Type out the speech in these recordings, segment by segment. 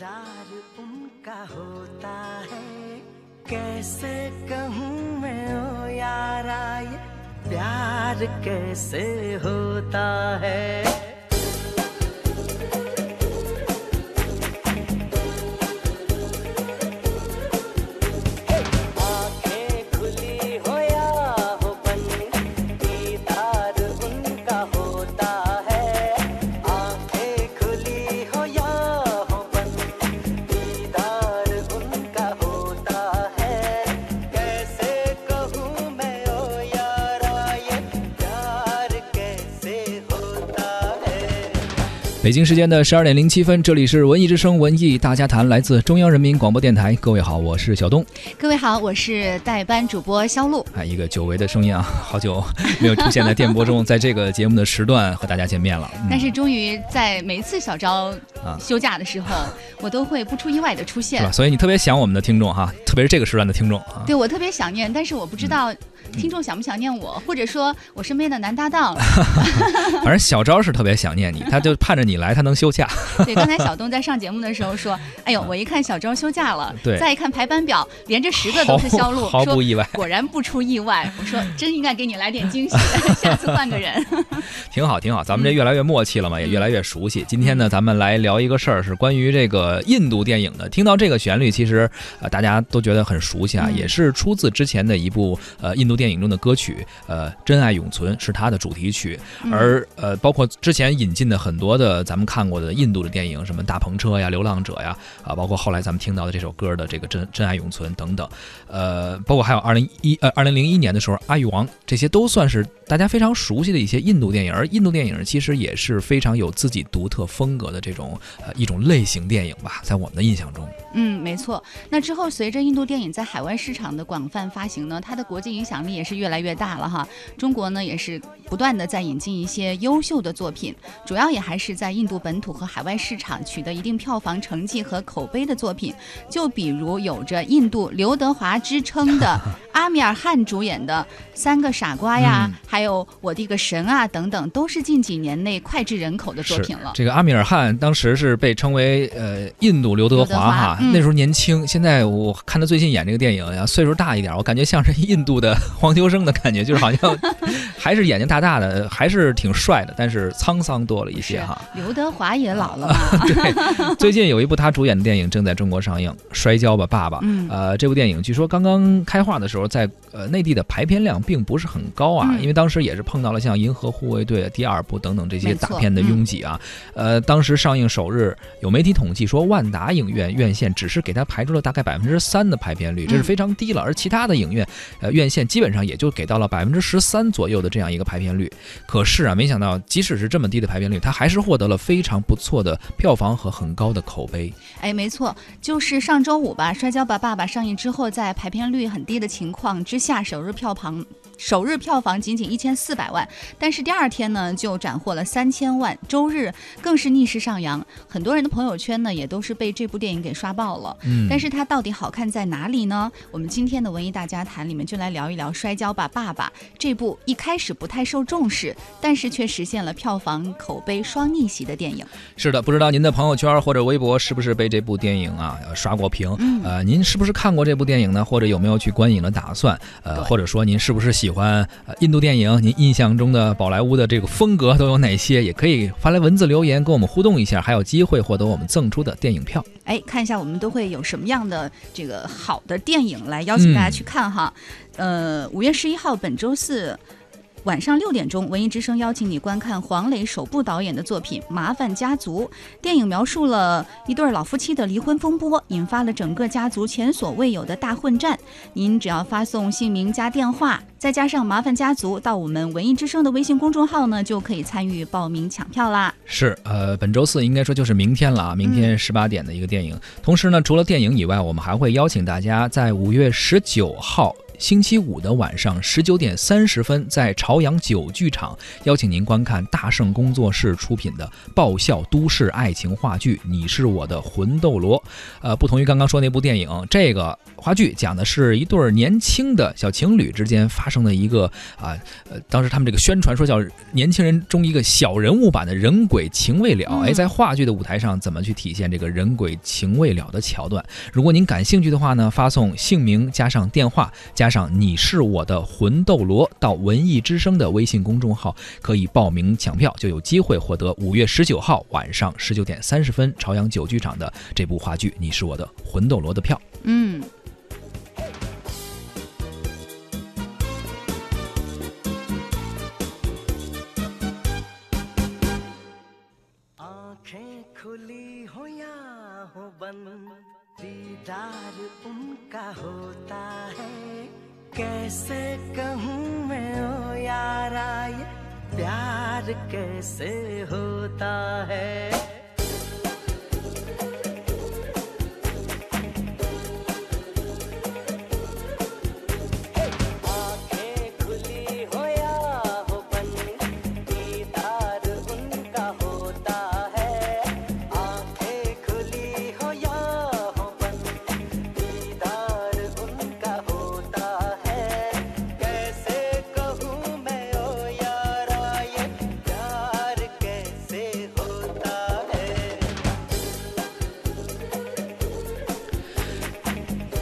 किरदार उनका होता है। कैसे कहूँ मैं ओ यारा ये प्यार कैसे होता है? 北京时间的十二点零七分，这里是文艺之声文艺大家谈，来自中央人民广播电台。各位好，我是小东。各位好，我是代班主播肖璐。啊，一个久违的声音啊，好久没有出现在电波中，在这个节目的时段和大家见面了。嗯但是终于在每一次小昭啊休假的时候，我都会不出意外的出现是吧？。所以你特别想我们的听众哈，特别是这个时段的听众啊。对我特别想念，但是我不知道听众想不想念我，或者说我身边的男搭档。反正小昭是特别想念你，他就盼着你来，他能休假。对，刚才小东在上节目的时候说：“哎呦，我一看小昭休假了，对再一看排班表，连着十个都是销路，说毫不意外，果然不出意外。”我说：“真应该给你来点惊喜，下次换个人。挺好，挺好。咱们这越来越默契了嘛，也越来越熟悉。今天呢，咱们来聊一个事儿，是关于这个印度电影的。听到这个旋律，其实呃大家都觉得很熟悉啊，嗯也是出自之前的一部呃印度电影中的歌曲，呃《真爱永存》是它的主题曲。嗯而呃，包括之前引进的很多的咱们看过的印度的电影，什么大篷车呀、流浪者呀，啊，包括后来咱们听到的这首歌的这个真真爱永存等等，呃，包括还有二零一呃二零零一年的时候，阿育王，这些都算是大家非常熟悉的一些印度电影。而印度电影其实也是非常有自己独特风格的这种呃一种类型电影吧，在我们的印象中，”嗯，没错。那之后，随着印度电影在海外市场的广泛发行呢，它的国际影响力也是越来越大了哈。中国呢，也是不断的在引进一些优秀的作品，主要也还是在印度本土和海外市场取得一定票房成绩和口碑的作品。就比如有着印度刘德华之称的 阿米尔汗主演的《三个傻瓜》呀，嗯还有《我的个神啊》等等，都是近几年内脍炙人口的作品了。这个阿米尔汗当时是被称为呃印度刘德华华哈，嗯那时候年轻。现在我看他最近演这个电影呀，岁数大一点，我感觉像是印度的 黄秋生的感觉，就是好像还是眼睛大大的，还是挺帅的，但是沧桑多了一些哈。刘德华也老了嘛，对，最近有一部他主演的电影正在中国上映，《摔跤吧，爸爸》。嗯呃，这部电影据说刚刚开画的时候，在呃内地的排片量并不是很高啊，嗯因为当时也是碰到了像《银河护卫队》第二部等等这些大片的拥挤啊。呃，当时上映首日，有媒体统计说，万达影院院线只是给他排出了大概百分之三的排片率，这是嗯非常低了。而其他的影院，呃，院线基本上也就给到了百分之十三左右的这样一个排片率。可是啊，没想到即使是这么低的排片率，它还是获得了非常不错的票房和很高的口碑。哎，没错，就是上周五吧，《摔跤吧，爸爸》上映之后，在排片率很低的情况之下，首日票房首日票房仅仅一千四百万，但是第二天呢就斩获了三千万，周日更是逆势上扬。很多人的朋友圈呢也都是被这部电影给刷爆了。嗯，但是它到底好看在哪里呢？我们今天的文艺大家谈里面就来聊一聊《摔跤吧，爸爸》这部一开始不太受重视，但是却实现了票房口碑双逆袭的电影。是的，不知道您的朋友圈或者微博是不是被这部电影啊呃刷过屏？嗯呃，您是不是看过这部电影呢？或者有没有去观影的打算？呃，或者说您是不是喜喜欢呃印度电影？您印象中的宝莱坞的这个风格都有哪些？也可以发来文字留言跟我们互动一下，还有机会获得我们赠出的电影票。哎，看一下我们都会有什么样的这个好的电影来邀请大家去看哈。呃，五月十一号，本周四。晚上六点钟，文艺之声邀请你观看黄磊首部导演的作品《麻烦家族》。电影描述了一对老夫妻的离婚风波，引发了整个家族前所未有的大混战。您只要发送姓名加电话，再加上“麻烦家族”到我们文艺之声的微信公众号呢，就可以参与报名抢票啦。是，呃，本周四应该说就是明天了啊，明天十八点的一个电影。同时呢，除了电影以外，我们还会邀请大家在五月十九号。星期五的晚上十九点三十分，在朝阳九剧场邀请您观看大圣工作室出品的爆笑都市爱情话剧《你是我的魂斗罗》。呃，不同于刚刚说那部电影，这个话剧讲的是一对儿年轻的小情侣之间发生的一个啊，呃，当时他们这个宣传说叫年轻人中一个小人物版的人鬼情未了。嗯哎，在话剧的舞台上怎么去体现这个人鬼情未了的桥段？如果您感兴趣的话呢，发送姓名加上电话加上你是我的魂斗罗到文艺之声的微信公众号可以报名抢票，就有机会获得五月十九号晚上十九点三十分朝阳九剧场的这部话剧《你是我的魂斗罗》的票。嗯。कैसे कहूँ मैं ओ यारा ये प्यार कैसे होता है?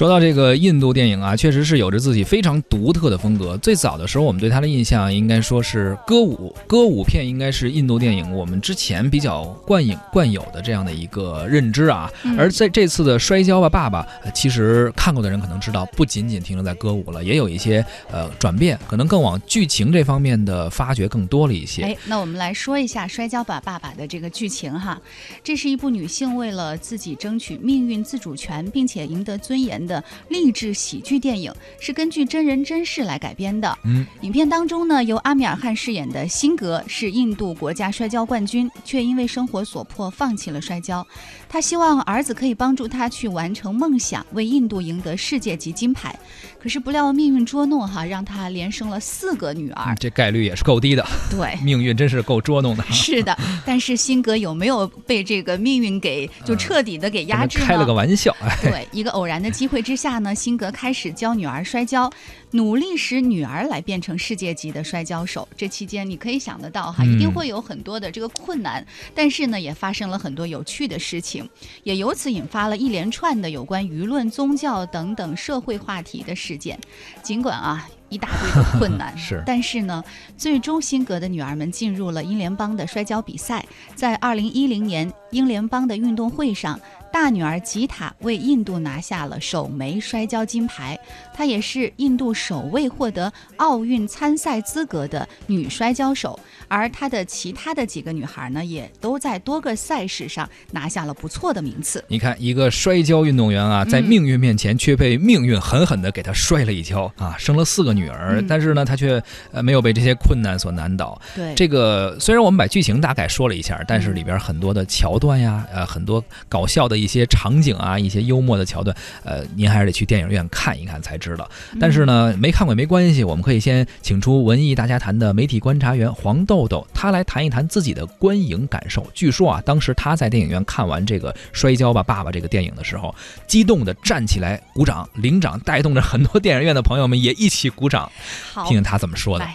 说到这个印度电影啊，确实是有着自己非常独特的风格。最早的时候，我们对它的印象应该说是歌舞，歌舞片应该是印度电影我们之前比较惯影惯有的这样的一个认知啊。嗯而在这次的《摔跤吧，爸爸》呃，其实看过的人可能知道，不仅仅停留在歌舞了，也有一些呃转变，可能更往剧情这方面的发掘更多了一些。哎，那我们来说一下《摔跤吧，爸爸》的这个剧情哈。这是一部女性为了自己争取命运自主权，并且赢得尊严的励志喜剧电影，是根据真人真事来改编的。嗯，影片当中呢，由阿米尔汗饰演的辛格是印度国家摔跤冠军，却因为生活所迫放弃了摔跤。他希望儿子可以帮助他去完成梦想，为印度赢得世界级金牌。可是不料命运捉弄哈，让他连生了四个女儿嗯。这概率也是够低的，对，命运真是够捉弄的。是的，但是辛格有没有被这个命运给就彻底的给压制呢？开了个玩笑，哎，对，一个偶然的机会之下呢，辛格开始教女儿摔跤，努力使女儿来变成世界级的摔跤手。这期间你可以想得到哈，嗯一定会有很多的这个困难，但是呢，也发生了很多有趣的事情，也由此引发了一连串的有关舆论、宗教等等社会话题的事件。尽管啊。一大堆的困难 是但是呢，最终辛格的女儿们进入了英联邦的摔跤比赛，在二零一零年英联邦的运动会上，大女儿吉塔为印度拿下了首枚摔跤金牌，她也是印度首位获得奥运参赛资格的女摔跤手。而她的其他的几个女孩呢，也都在多个赛事上拿下了不错的名次。你看，一个摔跤运动员啊，在嗯命运面前却被命运狠狠地给他摔了一跤啊，生了四个女儿，嗯但是呢，他却呃没有被这些困难所难倒。对，这个虽然我们把剧情大概说了一下，但是里边很多的桥段呀，呃，很多搞笑的一些场景啊，一些幽默的桥段，呃，您还是得去电影院看一看才知道。但是呢，没看过也没关系，我们可以先请出文艺大家谈的媒体观察员黄豆豆，他来谈一谈自己的观影感受。据说啊，当时他在电影院看完这个《摔跤吧，爸爸》这个电影的时候，激动的站起来鼓掌，领掌带动着很多电影院的朋友们也一起鼓掌，听听他怎么说的。《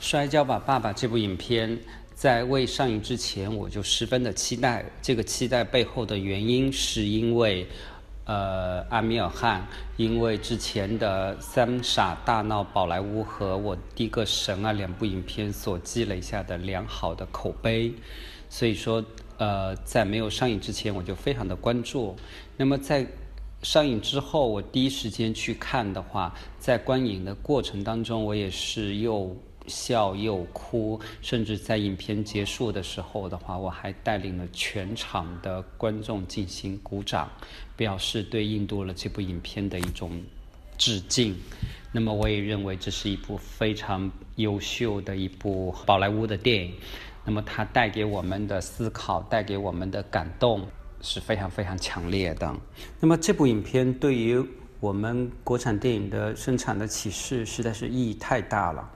摔跤吧，爸爸》这部影片在未上映之前，我就十分的期待。这个期待背后的原因，是因为，呃，阿米尔汗因为之前的《三傻大闹宝莱坞》和我《第一个神啊》两部影片所积累下的良好的口碑，所以说，呃，在没有上映之前，我就非常的关注。那么在上映之后，我第一时间去看的话，在观影的过程当中，我也是又笑又哭，甚至在影片结束的时候的话，我还带领了全场的观众进行鼓掌，表示对印度了这部影片的一种致敬。那么我也认为这是一部非常优秀的一部宝莱坞的电影。那么它带给我们的思考，带给我们的感动是非常非常强烈的。那么这部影片对于我们国产电影的生产的启示实在是意义太大了，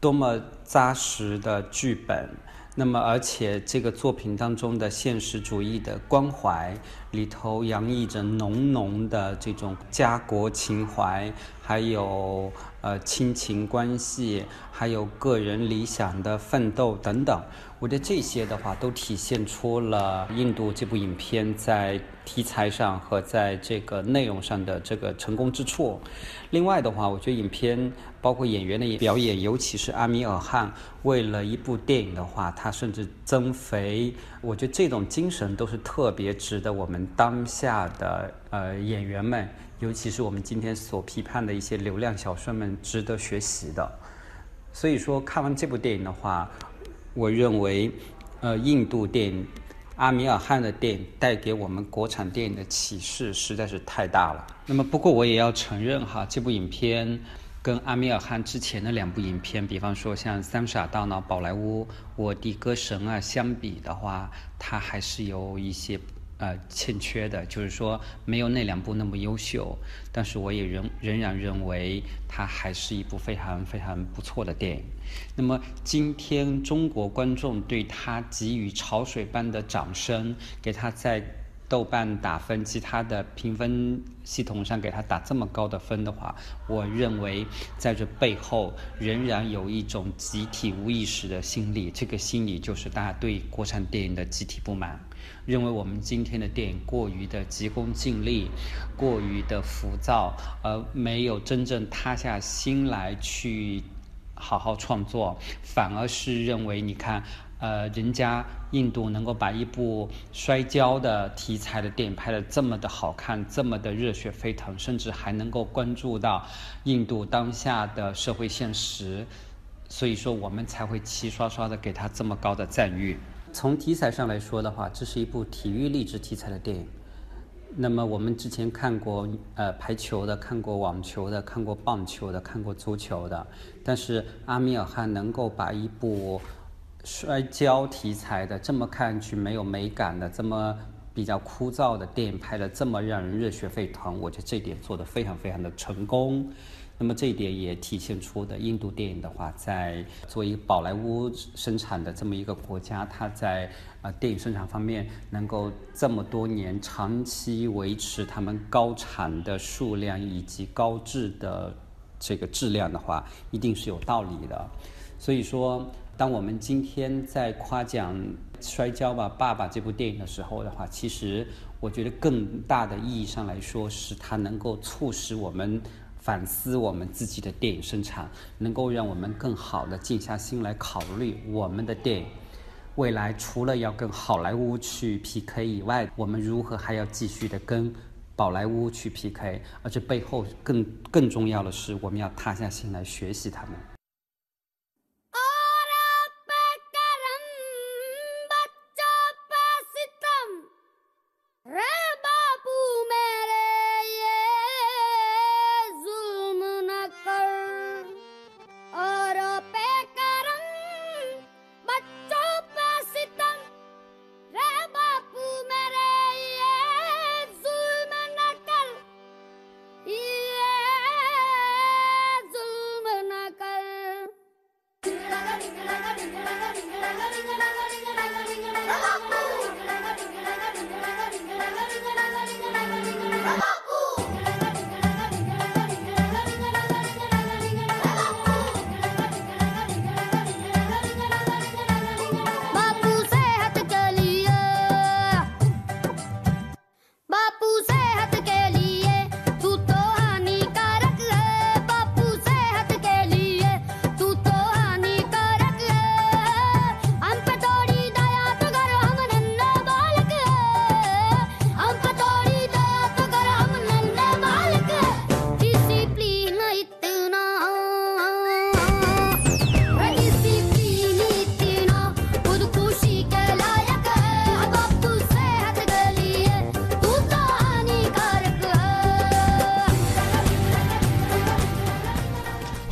多么扎实的剧本。那么，而且这个作品当中的现实主义的关怀里头洋溢着浓浓的这种家国情怀，还有呃亲情关系，还有个人理想的奋斗等等。我觉得这些的话都体现出了印度这部影片在题材上和在这个内容上的这个成功之处。另外的话，我觉得影片包括演员的表演，尤其是阿米尔汗，为了一部电影的话，他甚至增肥。我觉得这种精神都是特别值得我们当下的呃演员们，尤其是我们今天所批判的一些流量小生们，值得学习的。所以说，看完这部电影的话。我认为，呃，印度电影阿米尔汗的电影带给我们国产电影的启示实在是太大了。那么，不过我也要承认哈，这部影片跟阿米尔汗之前的两部影片，比方说像《三傻大闹宝莱坞》《我的歌神》啊相比的话，它还是有一些。呃，欠缺的，就是说没有那两部那么优秀，但是我也仍仍然认为它还是一部非常非常不错的电影。那么今天中国观众对它给予潮水般的掌声，给它在豆瓣打分其他的评分系统上给它打这么高的分的话，我认为在这背后仍然有一种集体无意识的心理，这个心理就是大家对国产电影的集体不满。认为我们今天的电影过于的急功近利，过于的浮躁，而没有真正塌下心来去好好创作，反而是认为你看，呃，人家印度能够把一部摔跤的题材的电影拍得这么的好看，这么的热血沸腾，甚至还能够关注到印度当下的社会现实，所以说我们才会齐刷刷的给他这么高的赞誉。从题材上来说的话，这是一部体育励志题材的电影。那么我们之前看过呃排球的，看过网球的，看过棒球的，看过足球的，但是阿米尔汗能够把一部摔跤题材的这么看上去没有美感的这么比较枯燥的电影拍的这么让人热血沸腾，我觉得这点做得非常非常的成功。那么这一点也体现出的印度电影的话，在作为宝莱坞生产的这么一个国家，它在啊电影生产方面能够这么多年长期维持他们高产的数量以及高质的这个质量的话，一定是有道理的。所以说，当我们今天在夸奖《摔跤吧，爸爸》这部电影的时候的话，其实我觉得更大的意义上来说，是它能够促使我们。反思我们自己的电影生产，能够让我们更好的静下心来考虑我们的电影未来除了要跟好莱坞去 PK 以外，我们如何还要继续的跟宝莱坞去 PK？而且背后更更重要的是，我们要踏下心来学习他们。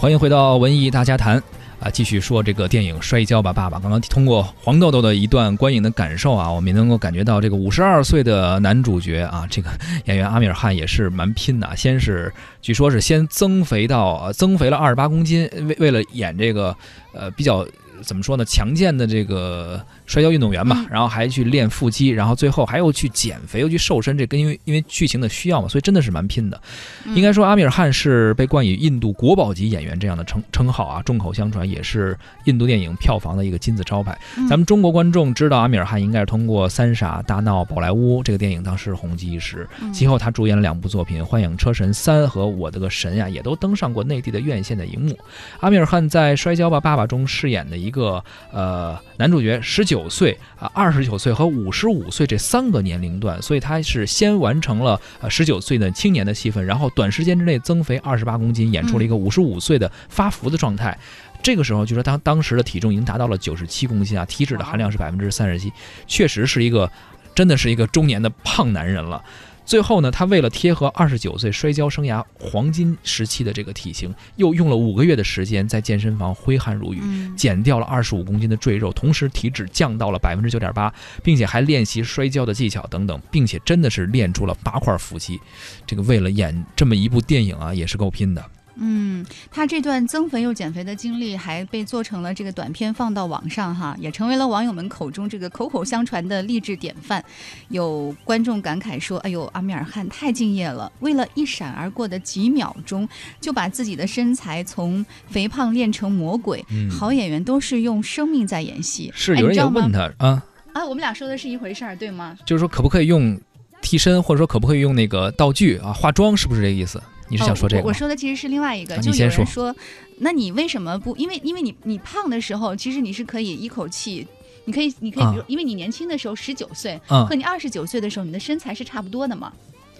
欢迎回到文艺大家谈。啊，继续说这个电影《摔跤吧，爸爸》。刚刚通过黄豆豆的一段观影的感受啊，我们也能够感觉到这个五十二岁的男主角啊，这个演员阿米尔汗也是蛮拼的。先是据说是先增肥到增肥了二十八公斤，为为了演这个呃比较怎么说呢强健的这个摔跤运动员嘛嗯，然后还去练腹肌，然后最后还又去减肥，又去瘦身，这跟因为因为剧情的需要嘛，所以真的是蛮拼的。嗯应该说，阿米尔汗是被冠以印度国宝级演员这样的称称号啊，众口相传，也是印度电影票房的一个金字招牌。嗯咱们中国观众知道阿米尔汗，应该是通过《三傻大闹宝莱坞》这个电影当时红极一时。嗯其后他主演了两部作品《幻影车神三》和《我的个神呀》，也都登上过内地的院线的荧幕。阿米尔汗在《摔跤吧，爸爸》中饰演的一个呃男主角，十九岁啊、二十九岁和五十五岁这三个年龄段，所以他是先完成了呃十九岁的青年的戏份，然后短时间之内增肥二十八公斤，演出了一个五十五岁的发福的状态。这个时候，就说当当时的体重已经达到了九十七公斤啊，体脂的含量是百分之三十七，确实是一个，真的是一个中年的胖男人了。最后呢，他为了贴合二十九岁摔跤生涯黄金时期的这个体型，又用了五个月的时间在健身房挥汗如雨，嗯减掉了二十五公斤的赘肉，同时体脂降到了百分之九点八，并且还练习摔跤的技巧等等，并且真的是练出了八块腹肌。这个为了演这么一部电影啊，也是够拼的。嗯，他这段增肥又减肥的经历还被做成了这个短片放到网上哈，也成为了网友们口中这个口口相传的励志典范。有观众感慨说：“哎呦，阿米尔汗太敬业了，为了一闪而过的几秒钟，就把自己的身材从肥胖练成魔鬼。嗯好演员都是用生命在演戏。是有人也问他啊，啊，我们俩说的是一回事儿，对吗？就是说可不可以用替身，或者说可不可以用那个道具啊，化妆，是不是这个意思？你是想说这个？哦我？我说的其实是另外一个，啊就你先说有人说，那你为什么不？因为因为你你胖的时候，其实你是可以一口气。你可以，你可以，啊比如，因为你年轻的时候十九岁，嗯和你二十九岁的时候，你的身材是差不多的嘛。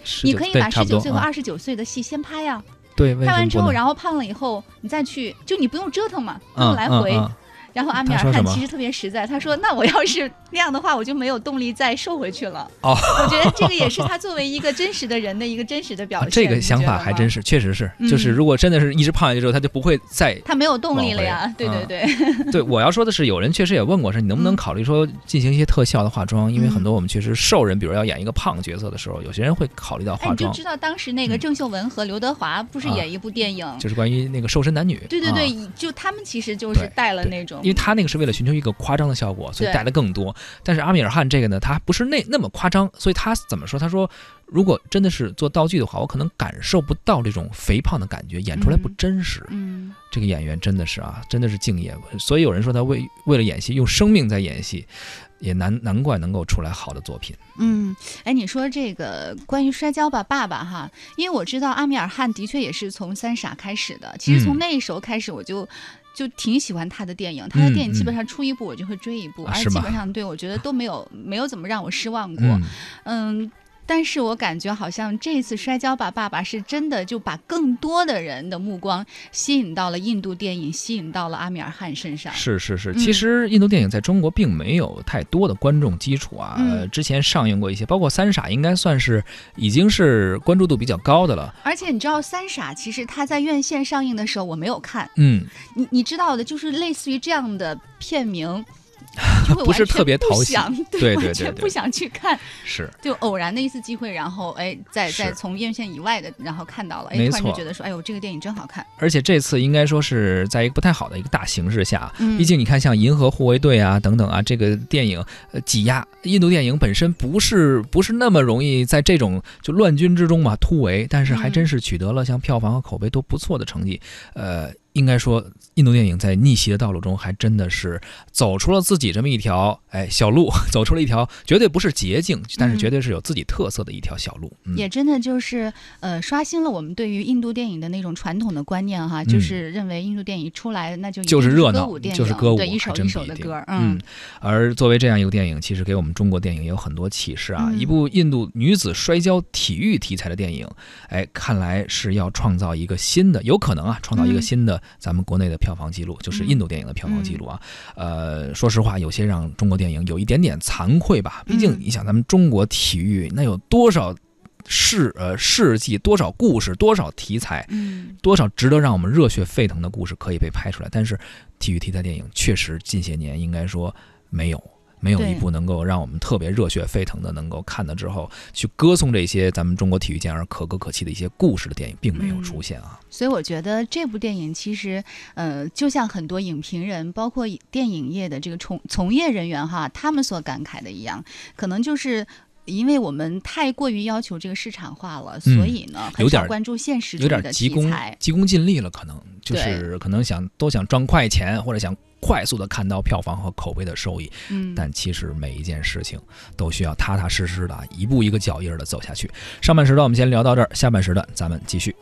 19你可以把十九岁和啊二十九岁的戏先拍呀，对，拍完之后，然后胖了以后，你再去，就你不用折腾嘛，不嗯用来回。然后阿米尔汗其实特别实在，他说：“那我要是那样的话，我就没有动力再瘦回去了。”哦，我觉得这个也是他作为一个真实的人的一个真实的表 啊现。这个想法还真是，确实是，嗯就是如果真的是一直胖下去之后，他就不会再他没有动力了呀对对嗯对，对，我要说的是，有人确实也问过，说你能不能嗯考虑说进行一些特效的化妆？因为嗯很多我们确实瘦人，比如要演一个胖角色的时候，有些人会考虑到哎，化妆，你就知道当时那个嗯郑秀文和刘德华不是啊演一部电影？就是关于那个瘦身男女。啊对对对，就他们其实就是带了那种，因为他那个是为了寻求一个夸张的效果，所以带的更多。但是阿米尔汗这个呢，他不是那那么夸张，所以他怎么说？他说，如果真的是做道具的话，我可能感受不到这种肥胖的感觉，演出来不嗯真实。嗯这个演员真的是啊，真的是敬业。所以有人说他为为了演戏用生命在演戏，也难难怪能够出来好的作品。嗯，哎，你说这个关于摔跤吧爸爸哈，因为我知道阿米尔汗的确也是从三傻开始的，其实从嗯那时候开始我就。就挺喜欢他的电影，他的嗯电影基嗯。本上出一部我就会追一部，而基本上对我觉得都没有没有怎么让我失望过。嗯，嗯，但是我感觉好像这次《摔跤吧，爸爸》是真的就把更多的人的目光吸引到了印度电影，吸引到了阿米尔汗身上。是是是。嗯其实印度电影在中国并没有太多的观众基础啊。嗯呃，之前上映过一些，包括《三傻》，应该算是已经是关注度比较高的了。而且你知道，《三傻》其实它在院线上映的时候我没有看，嗯，你你知道的，就是类似于这样的片名，不是特别讨喜 对对完对不想去看。是。就偶然的一次机会，然后哎，在在从院线以外的，然后看到了，哎，没突然就觉得说，哎呦，这个电影真好看。而且这次应该说是在一个不太好的一个大形势下，嗯毕竟你看像《银河护卫队》啊等等啊，这个电影呃挤压，印度电影本身不是不是那么容易在这种就乱军之中嘛突围，但是还嗯真是取得了像票房和口碑都不错的成绩。呃，应该说印度电影在逆袭的道路中，还真的是走出了自己这么一条哎小路，走出了一条绝对不是捷径，但是嗯。绝对是有自己特色的一条小路。嗯，也真的就是呃，刷新了我们对于印度电影的那种传统的观念哈，嗯。就是认为印度电影出来那就就是热闹就是歌舞对，一首一首的歌，嗯，而作为这样一个电影，其实给我们中国电影也有很多启示啊。嗯。一部印度女子摔跤体育题材的电影，哎，看来是要创造一个新的，有可能啊，创造一个嗯。新的咱们国内的票房记录，就是印度电影的票房记录啊。嗯呃，说实话，有些让中国电影有一点点惭愧吧。毕竟嗯你想，咱们中国体育那有多少？事呃事迹、多少故事、多少题材、嗯，多少值得让我们热血沸腾的故事可以被拍出来。但是体育题材电影确实近些年应该说没有。没有一部能够让我们特别热血沸腾的，能够看了之后去歌颂这些咱们中国体育健儿可歌可泣的一些故事的电影，并没有嗯出现啊。所以我觉得这部电影其实，呃，就像很多影评人，包括电影业的这个从从业人员哈，他们所感慨的一样，可能就是。因为我们太过于要求这个市场化了，嗯所以呢，有点儿很少关注现实主有点急功。急功近利了，可能就是可能想都想赚快钱，或者想快速的看到票房和口碑的收益。嗯，但其实每一件事情都需要踏踏实实的，一步一个脚印儿的走下去。上半时段我们先聊到这儿，下半时段咱们继续。